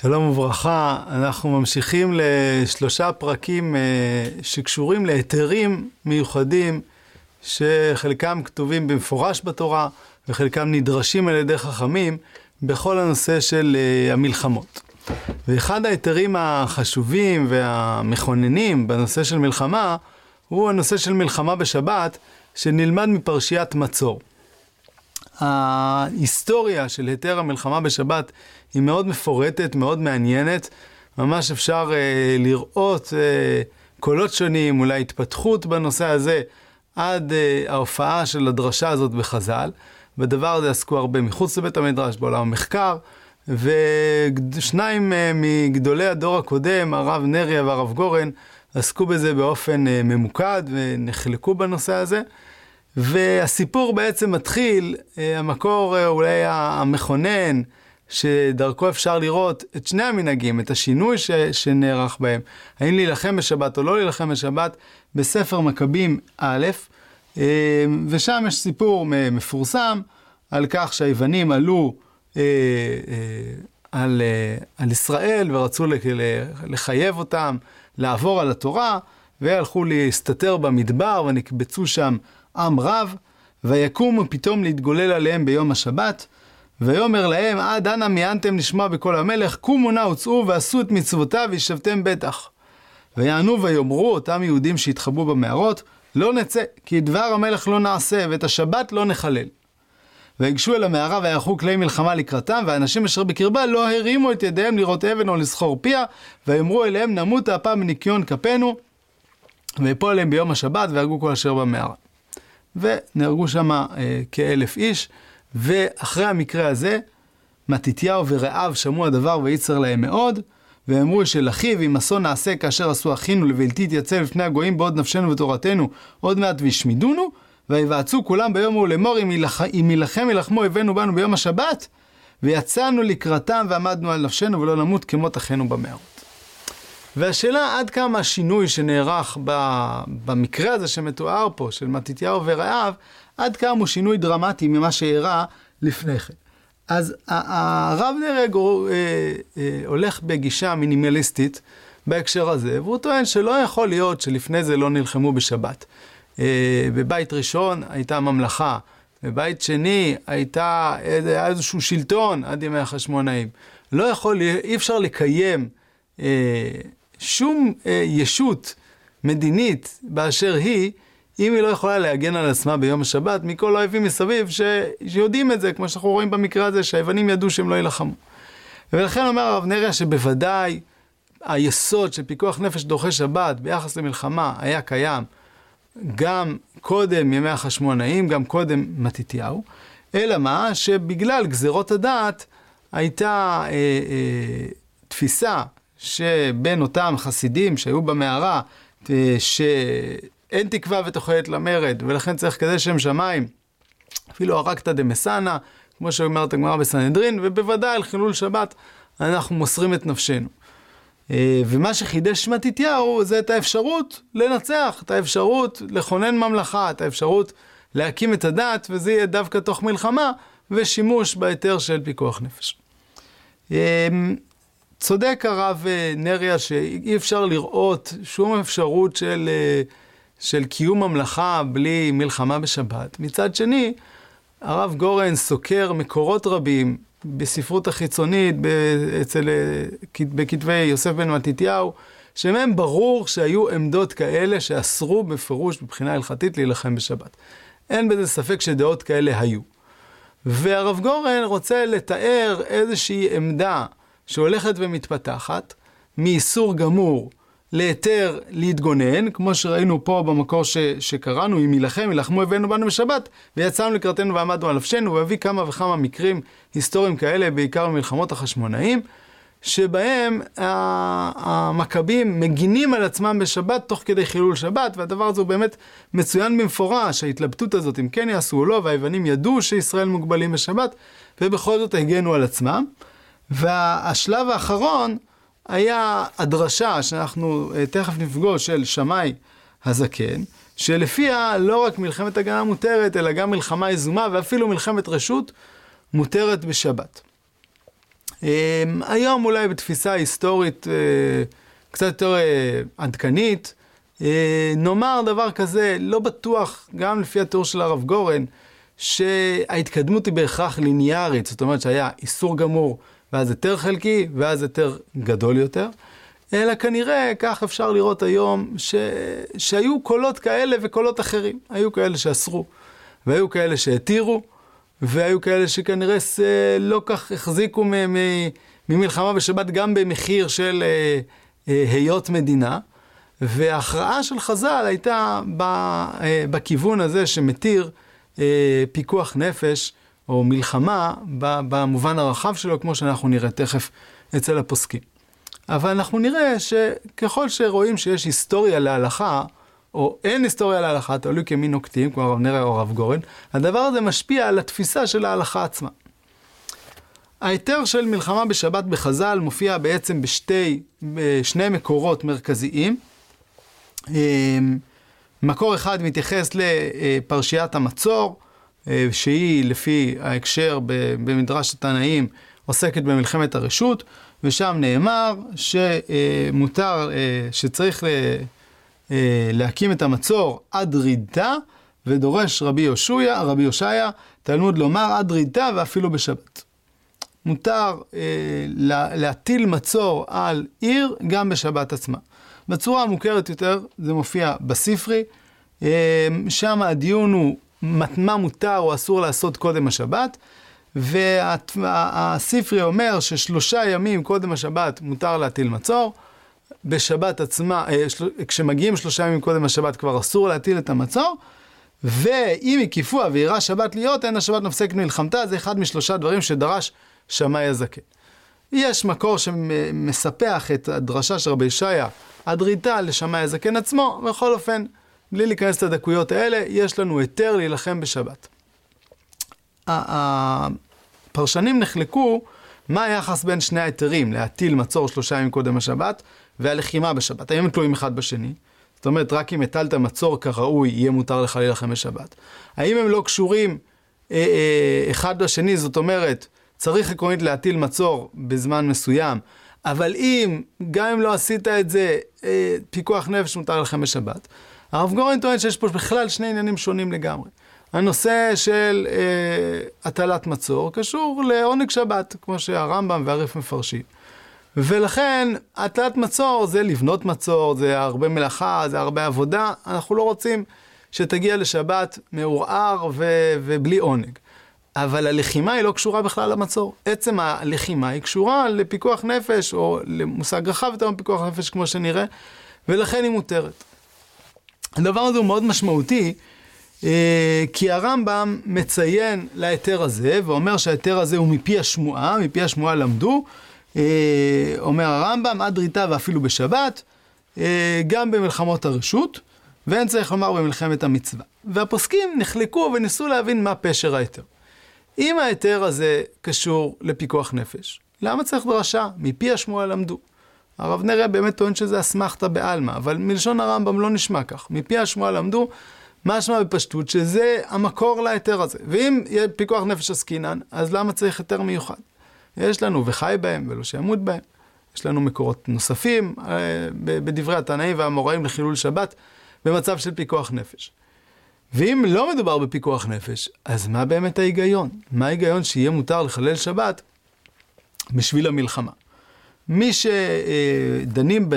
שלום וברכה, אנחנו ממשיכים לשלושה פרקים אה, שקשורים להיתרים מיוחדים שחלקם כתובים במפורש בתורה וחלקם נדרשים על ידי חכמים בכל הנושא של אה, המלחמות. ואחד ההיתרים החשובים והמכוננים בנושא של מלחמה הוא הנושא של מלחמה בשבת שנלמד מפרשיית מצור. ההיסטוריה של היתר המלחמה בשבת היא מאוד מפורטת, מאוד מעניינת. ממש אפשר אה, לראות אה, קולות שונים, אולי התפתחות בנושא הזה, עד אה, ההופעה של הדרשה הזאת בחז"ל. בדבר הזה עסקו הרבה מחוץ לבית המדרש, בעולם המחקר, ושניים אה, מגדולי הדור הקודם, הרב נריה והרב גורן, עסקו בזה באופן אה, ממוקד ונחלקו בנושא הזה. והסיפור בעצם מתחיל, אה, המקור אה, אולי המכונן, שדרכו אפשר לראות את שני המנהגים, את השינוי ש, שנערך בהם, האם להילחם בשבת או לא להילחם בשבת, בספר מכבים א', אה, ושם יש סיפור מפורסם על כך שהיוונים עלו על, על ישראל ורצו לחייב אותם לעבור על התורה, והלכו להסתתר במדבר ונקבצו שם עם רב, ויקומו פתאום להתגולל עליהם ביום השבת, ויאמר להם, עד אנה מיענתם לשמוע בקול המלך, קומו נא וצאו ועשו את מצוותיו וישבתם בטח. ויענו ויאמרו אותם יהודים שהתחבאו במערות, לא נצא, כי דבר המלך לא נעשה, ואת השבת לא נחלל. ויגשו אל המערה ויערכו כלי מלחמה לקראתם, והאנשים אשר בקרבה לא הרימו את ידיהם לראות אבן או לסחור פיה, ויאמרו אליהם נמות הפעם בניקיון כפינו, ויפול עליהם ביום השבת, והרגו כל אשר במערה. ונהרגו שם אה, כאלף איש, ואחרי המקרה הזה, מתתיהו ורעיו שמעו הדבר וייצר להם מאוד, ואמרו של אחיו, אם אסון נעשה כאשר עשו אחינו לבלתי תייצב לפני הגויים בעוד נפשנו ותורתנו, עוד מעט וישמידונו, ויבעצו כולם ביום ההוא לאמור, אם יילחם ילחמו אויבינו בנו ביום השבת, ויצאנו לקראתם ועמדנו על נפשנו ולא נמות כמות אחינו במערות. והשאלה עד כמה השינוי שנערך במקרה הזה שמתואר פה, של מתתיהו ורעיו, עד כמה הוא שינוי דרמטי ממה שאירע לפני כן. אז הרב נרג אה, אה, הולך בגישה מינימליסטית בהקשר הזה, והוא טוען שלא יכול להיות שלפני זה לא נלחמו בשבת. אה, בבית ראשון הייתה ממלכה, בבית שני הייתה איזשהו שלטון עד ימי החשמונאים. לא יכול, אי אפשר לקיים שום אה, ישות מדינית באשר היא, אם היא לא יכולה להגן על עצמה ביום השבת מכל האויבים מסביב ש... שיודעים את זה, כמו שאנחנו רואים במקרה הזה, שהיוונים ידעו שהם לא יילחמו. ולכן אומר הרב נריה שבוודאי היסוד של פיקוח נפש דוחה שבת ביחס למלחמה היה קיים גם קודם ימי החשמונאים, גם קודם מתתיהו, אלא מה? שבגלל גזרות הדעת הייתה אה, אה, תפיסה שבין אותם חסידים שהיו במערה, אה, שאין תקווה ותוחלת למרד, ולכן צריך כזה שם שמיים, אפילו הרגתא דמסנא, כמו שאומרת הגמרא בסנהדרין, ובוודאי על חילול שבת אנחנו מוסרים את נפשנו. אה, ומה שחידש מתתיהו זה את האפשרות לנצח, את האפשרות לכונן ממלכה, את האפשרות להקים את הדת, וזה יהיה דווקא תוך מלחמה ושימוש בהיתר של פיקוח נפש. צודק הרב אה, נריה שאי אפשר לראות שום אפשרות של, אה, של קיום ממלכה בלי מלחמה בשבת. מצד שני, הרב גורן סוקר מקורות רבים בספרות החיצונית, אצל, אה, בכתבי יוסף בן מתתיהו, שמהם ברור שהיו עמדות כאלה שאסרו בפירוש מבחינה הלכתית להילחם בשבת. אין בזה ספק שדעות כאלה היו. והרב גורן רוצה לתאר איזושהי עמדה שהולכת ומתפתחת מאיסור גמור להיתר להתגונן, כמו שראינו פה במקור ש, שקראנו, אם יילחם, יילחמו הבאנו בנו בשבת, ויצאנו לקראתנו ועמדנו על נפשנו, והביא כמה וכמה מקרים היסטוריים כאלה, בעיקר במלחמות החשמונאים, שבהם המכבים מגינים על עצמם בשבת תוך כדי חילול שבת, והדבר הזה הוא באמת מצוין במפורש, ההתלבטות הזאת אם כן יעשו או לא, והיוונים ידעו שישראל מוגבלים בשבת, ובכל זאת הגנו על עצמם. והשלב האחרון היה הדרשה שאנחנו אה, תכף נפגוש של שמאי הזקן, שלפיה לא רק מלחמת הגנה מותרת, אלא גם מלחמה יזומה ואפילו מלחמת רשות מותרת בשבת. היום אולי בתפיסה היסטורית קצת יותר עדכנית, נאמר דבר כזה, לא בטוח, גם לפי התיאור של הרב גורן, שההתקדמות היא בהכרח ליניארית, זאת אומרת שהיה איסור גמור ואז היתר חלקי ואז היתר גדול יותר, אלא כנראה כך אפשר לראות היום ש... שהיו קולות כאלה וקולות אחרים. היו כאלה שאסרו והיו כאלה שהתירו והיו כאלה שכנראה לא כך החזיקו מ... מ... ממלחמה בשבת גם במחיר של אה, אה, היות מדינה. וההכרעה של חז"ל הייתה ב... אה, בכיוון הזה שמתיר אה, פיקוח נפש או מלחמה במובן הרחב שלו, כמו שאנחנו נראה תכף אצל הפוסקים. אבל אנחנו נראה שככל שרואים שיש היסטוריה להלכה, או אין היסטוריה להלכה, תלוי כמי נוקטים, כמו הרב נראה או הרב גורן, הדבר הזה משפיע על התפיסה של ההלכה עצמה. ההיתר של מלחמה בשבת בחז"ל מופיע בעצם בשתי, בשני מקורות מרכזיים. אה, מקור אחד מתייחס לפרשיית המצור, אה, שהיא לפי ההקשר במדרש התנאים עוסקת במלחמת הרשות, ושם נאמר שמותר, אה, שצריך אה, להקים את המצור עד רידה, ודורש רבי יהושע, רבי יושעיה, תלמוד לומר עד רידה ואפילו בשבת. מותר אה, להטיל מצור על עיר גם בשבת עצמה. בצורה המוכרת יותר זה מופיע בספרי, אה, שם הדיון הוא מה מותר או אסור לעשות קודם השבת, והספרי אומר ששלושה ימים קודם השבת מותר להטיל מצור, בשבת עצמה, אה, כשמגיעים שלושה ימים קודם השבת כבר אסור להטיל את המצור, ואם הקיפוה ויראה שבת להיות, אין השבת נפסק מלחמתה, זה אחד משלושה דברים שדרש שמאי הזקן. יש מקור שמספח את הדרשה של רבי ישעיה עד ריתה לשמאי הזקן עצמו, בכל אופן, בלי להיכנס לדקויות האלה, יש לנו היתר להילחם בשבת. הפרשנים נחלקו מה היחס בין שני ההיתרים, להטיל מצור שלושה ימים קודם השבת, והלחימה בשבת. האם הם תלויים אחד בשני? זאת אומרת, רק אם הטלת מצור כראוי, יהיה מותר לך להילחם בשבת. האם הם לא קשורים אה, אה, אחד בשני, זאת אומרת, צריך עקרונית להטיל מצור בזמן מסוים, אבל אם, גם אם לא עשית את זה, אה, פיקוח נפש מותר לכם בשבת. הרב גורן טוען שיש פה בכלל שני עניינים שונים לגמרי. הנושא של אה, הטלת מצור קשור לעונג שבת, כמו שהרמב"ם והריף מפרשים. ולכן הטלת מצור זה לבנות מצור, זה הרבה מלאכה, זה הרבה עבודה, אנחנו לא רוצים שתגיע לשבת מעורער ו- ובלי עונג. אבל הלחימה היא לא קשורה בכלל למצור. עצם הלחימה היא קשורה לפיקוח נפש, או למושג רחב יותר מפיקוח נפש כמו שנראה, ולכן היא מותרת. הדבר הזה הוא מאוד משמעותי, אה, כי הרמב"ם מציין להיתר הזה, ואומר שההיתר הזה הוא מפי השמועה, מפי השמועה למדו, אה, אומר הרמב"ם, עד ריתה ואפילו בשבת, אה, גם במלחמות הרשות, ואין צריך לומר במלחמת המצווה. והפוסקים נחלקו וניסו להבין מה פשר ההיתר. אם ההיתר הזה קשור לפיקוח נפש, למה צריך דרשה? מפי השמועה למדו. הרב נריה באמת טוען שזה אסמכתא בעלמא, אבל מלשון הרמב"ם לא נשמע כך. מפי השמועה למדו, משמע בפשטות שזה המקור להיתר הזה. ואם יהיה פיקוח נפש עסקינן, אז למה צריך היתר מיוחד? יש לנו וחי בהם ולא שימות בהם. יש לנו מקורות נוספים אה, בדברי התנאים והאמוראים לחילול שבת במצב של פיקוח נפש. ואם לא מדובר בפיקוח נפש, אז מה באמת ההיגיון? מה ההיגיון שיהיה מותר לחלל שבת בשביל המלחמה? מי שדנים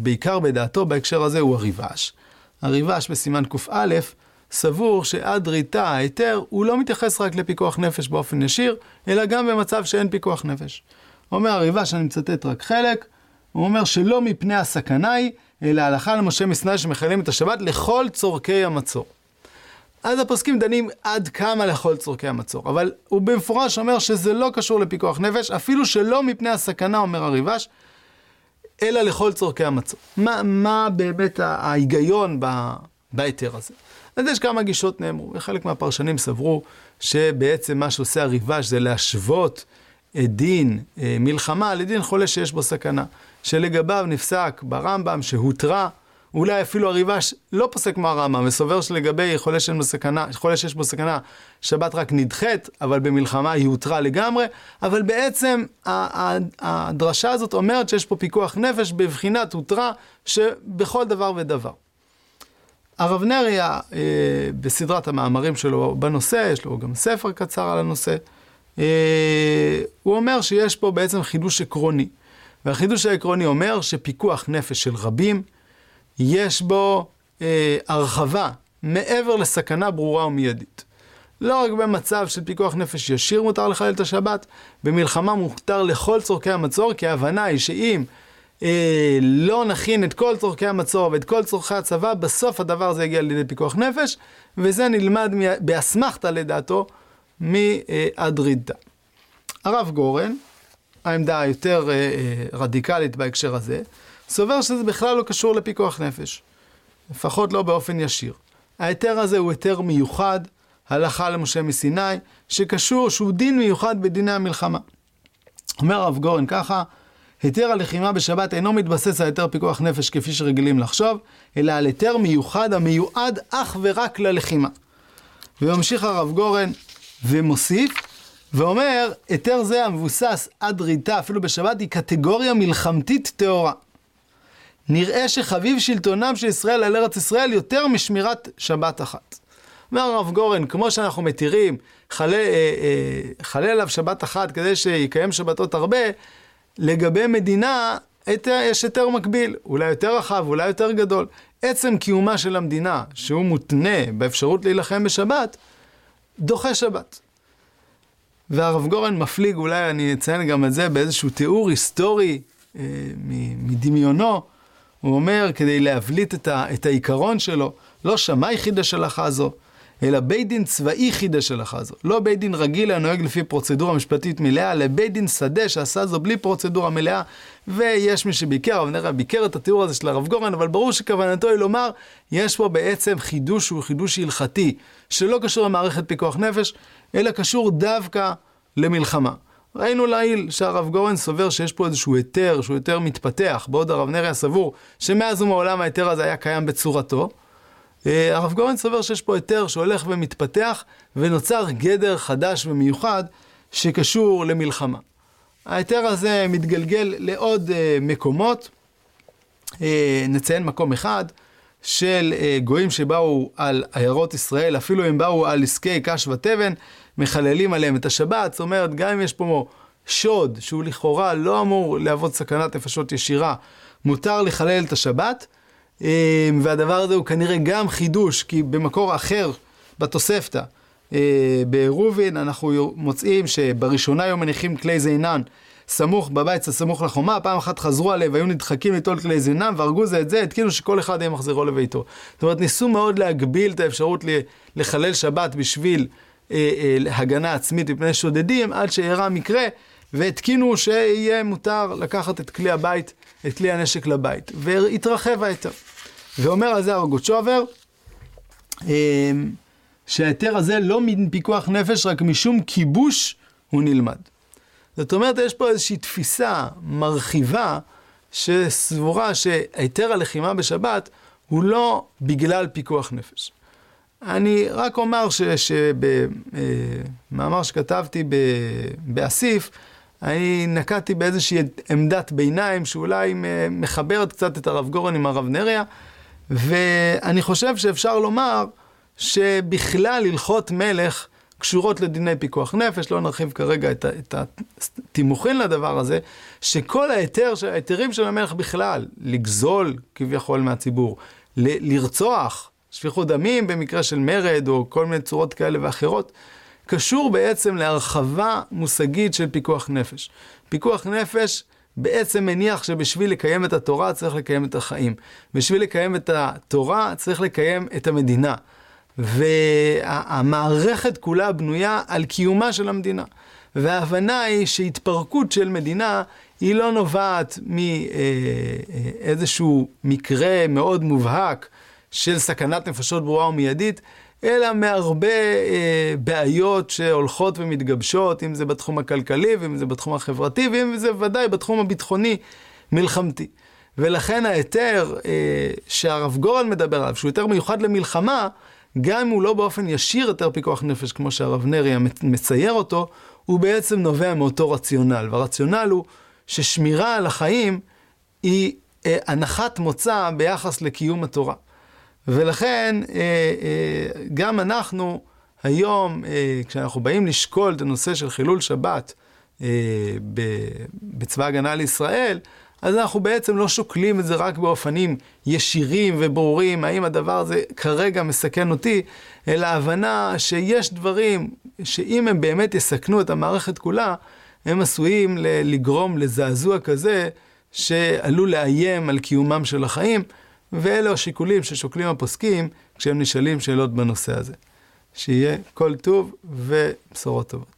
בעיקר בדעתו בהקשר הזה הוא הריבש. הריבש בסימן קא סבור שעד ריתה ההיתר הוא לא מתייחס רק לפיקוח נפש באופן ישיר, אלא גם במצב שאין פיקוח נפש. אומר הריבש, אני מצטט רק חלק, הוא אומר שלא מפני הסכנה היא, אלא הלכה למשה מסנאי שמחללים את השבת לכל צורכי המצור. אז הפוסקים דנים עד כמה לכל צורכי המצור, אבל הוא במפורש אומר שזה לא קשור לפיקוח נפש, אפילו שלא מפני הסכנה, אומר הריבש, אלא לכל צורכי המצור. מה, מה באמת ההיגיון בהיתר הזה? אז יש כמה גישות נאמרו, וחלק מהפרשנים סברו שבעצם מה שעושה הריבש זה להשוות את דין אה, מלחמה לדין חולה שיש בו סכנה, שלגביו נפסק ברמב"ם שהותרה אולי אפילו הריבש לא פוסק כמו הרמב"ם, וסובר שלגבי חולה, בסכנה, חולה שיש בו סכנה, שבת רק נדחית, אבל במלחמה היא הותרה לגמרי, אבל בעצם הדרשה הזאת אומרת שיש פה פיקוח נפש בבחינת הותרה שבכל דבר ודבר. הרב נריה, אה, בסדרת המאמרים שלו בנושא, יש לו גם ספר קצר על הנושא, אה, הוא אומר שיש פה בעצם חידוש עקרוני. והחידוש העקרוני אומר שפיקוח נפש של רבים, יש בו אה, הרחבה מעבר לסכנה ברורה ומיידית. לא רק במצב של פיקוח נפש ישיר מותר לחלל את השבת, במלחמה מותר לכל צורכי המצור, כי ההבנה היא שאם אה, לא נכין את כל צורכי המצור ואת כל צורכי הצבא, בסוף הדבר הזה יגיע לידי פיקוח נפש, וזה נלמד באסמכתא לדעתו מאדרידתא. הרב גורן, העמדה היותר אה, אה, רדיקלית בהקשר הזה, סובר שזה בכלל לא קשור לפיקוח נפש, לפחות לא באופן ישיר. ההיתר הזה הוא היתר מיוחד, הלכה למשה מסיני, שקשור, שהוא דין מיוחד בדיני המלחמה. אומר הרב גורן ככה, היתר הלחימה בשבת אינו מתבסס על היתר פיקוח נפש כפי שרגילים לחשוב, אלא על היתר מיוחד המיועד אך ורק ללחימה. וממשיך הרב גורן ומוסיף, ואומר, היתר זה המבוסס עד ריתה, אפילו בשבת, היא קטגוריה מלחמתית טהורה. נראה שחביב שלטונם של ישראל על ארץ ישראל יותר משמירת שבת אחת. אומר הרב גורן, כמו שאנחנו מתירים חלה, אה, אה, חלה עליו שבת אחת כדי שיקיים שבתות הרבה, לגבי מדינה יש היתר מקביל, אולי יותר רחב, אולי יותר גדול. עצם קיומה של המדינה, שהוא מותנה באפשרות להילחם בשבת, דוחה שבת. והרב גורן מפליג, אולי אני אציין גם את זה באיזשהו תיאור היסטורי אה, מדמיונו, הוא אומר, כדי להבליט את, ה, את העיקרון שלו, לא שמאי חידש הלכה זו, אלא בית דין צבאי חידש הלכה זו. לא בית דין רגיל הנוהג לפי פרוצדורה משפטית מלאה, אלא בית דין שדה שעשה זו בלי פרוצדורה מלאה. ויש מי שביקר, הרב נראה ביקר את התיאור הזה של הרב גורן, אבל ברור שכוונתו היא לומר, יש פה בעצם חידוש שהוא חידוש הלכתי, שלא קשור למערכת פיקוח נפש, אלא קשור דווקא למלחמה. ראינו לעיל שהרב גורן סובר שיש פה איזשהו היתר שהוא יותר מתפתח, בעוד הרב נריה סבור שמאז ומעולם ההיתר הזה היה קיים בצורתו. אה, הרב גורן סובר שיש פה היתר שהולך ומתפתח ונוצר גדר חדש ומיוחד שקשור למלחמה. ההיתר הזה מתגלגל לעוד אה, מקומות, אה, נציין מקום אחד של גויים שבאו על עיירות ישראל, אפילו הם באו על עסקי קש ותבן, מחללים עליהם את השבת, זאת אומרת, גם אם יש פה שוד, שהוא לכאורה לא אמור להוות סכנת נפשות ישירה, מותר לחלל את השבת, אה, והדבר הזה הוא כנראה גם חידוש, כי במקור אחר, בתוספתא, אה, בעירובין, אנחנו מוצאים שבראשונה היו מניחים כלי זינן סמוך בבית הסמוך לחומה, פעם אחת חזרו עליהם והיו נדחקים ליטול כלי זינם והרגו זה את זה, התקינו שכל אחד יהיה מחזירו לביתו. זאת אומרת, ניסו מאוד להגביל את האפשרות לחלל שבת בשביל הגנה עצמית מפני שודדים, עד שאירע מקרה, והתקינו שיהיה מותר לקחת את כלי הבית, את כלי הנשק לבית. והתרחב ההיתר. ואומר על זה הרב גוצ'ובר, אה, שההיתר הזה לא מפיקוח נפש, רק משום כיבוש הוא נלמד. זאת אומרת, יש פה איזושהי תפיסה מרחיבה, שסבורה שהיתר הלחימה בשבת הוא לא בגלל פיקוח נפש. אני רק אומר שבמאמר שכתבתי באסיף, אני נקטתי באיזושהי עמדת ביניים שאולי מחברת קצת את הרב גורן עם הרב נריה, ואני חושב שאפשר לומר שבכלל הלכות מלך קשורות לדיני פיקוח נפש, לא נרחיב כרגע את, את התימוכין לדבר הזה, שכל ההיתר, ההיתרים של המלך בכלל, לגזול כביכול מהציבור, לרצוח, שפיכות דמים במקרה של מרד או כל מיני צורות כאלה ואחרות, קשור בעצם להרחבה מושגית של פיקוח נפש. פיקוח נפש בעצם מניח שבשביל לקיים את התורה צריך לקיים את החיים. בשביל לקיים את התורה צריך לקיים את המדינה. והמערכת כולה בנויה על קיומה של המדינה. וההבנה היא שהתפרקות של מדינה היא לא נובעת מאיזשהו מקרה מאוד מובהק של סכנת נפשות ברורה ומיידית, אלא מהרבה אה, בעיות שהולכות ומתגבשות, אם זה בתחום הכלכלי, ואם זה בתחום החברתי, ואם זה ודאי בתחום הביטחוני-מלחמתי. ולכן ההיתר אה, שהרב גורן מדבר עליו, שהוא יותר מיוחד למלחמה, גם אם הוא לא באופן ישיר היתר פיקוח נפש, כמו שהרב נרי מצייר אותו, הוא בעצם נובע מאותו רציונל. והרציונל הוא ששמירה על החיים היא אה, הנחת מוצא ביחס לקיום התורה. ולכן אה, אה, גם אנחנו היום, אה, כשאנחנו באים לשקול את הנושא של חילול שבת בצבא ההגנה לישראל, אז אנחנו בעצם לא שוקלים את זה רק באופנים ישירים וברורים, האם הדבר הזה כרגע מסכן אותי, אלא הבנה שיש דברים שאם הם באמת יסכנו את המערכת כולה, הם עשויים לגרום לזעזוע כזה שעלול לאיים על קיומם של החיים, ואלו השיקולים ששוקלים הפוסקים כשהם נשאלים שאלות בנושא הזה. שיהיה כל טוב ובשורות טובות.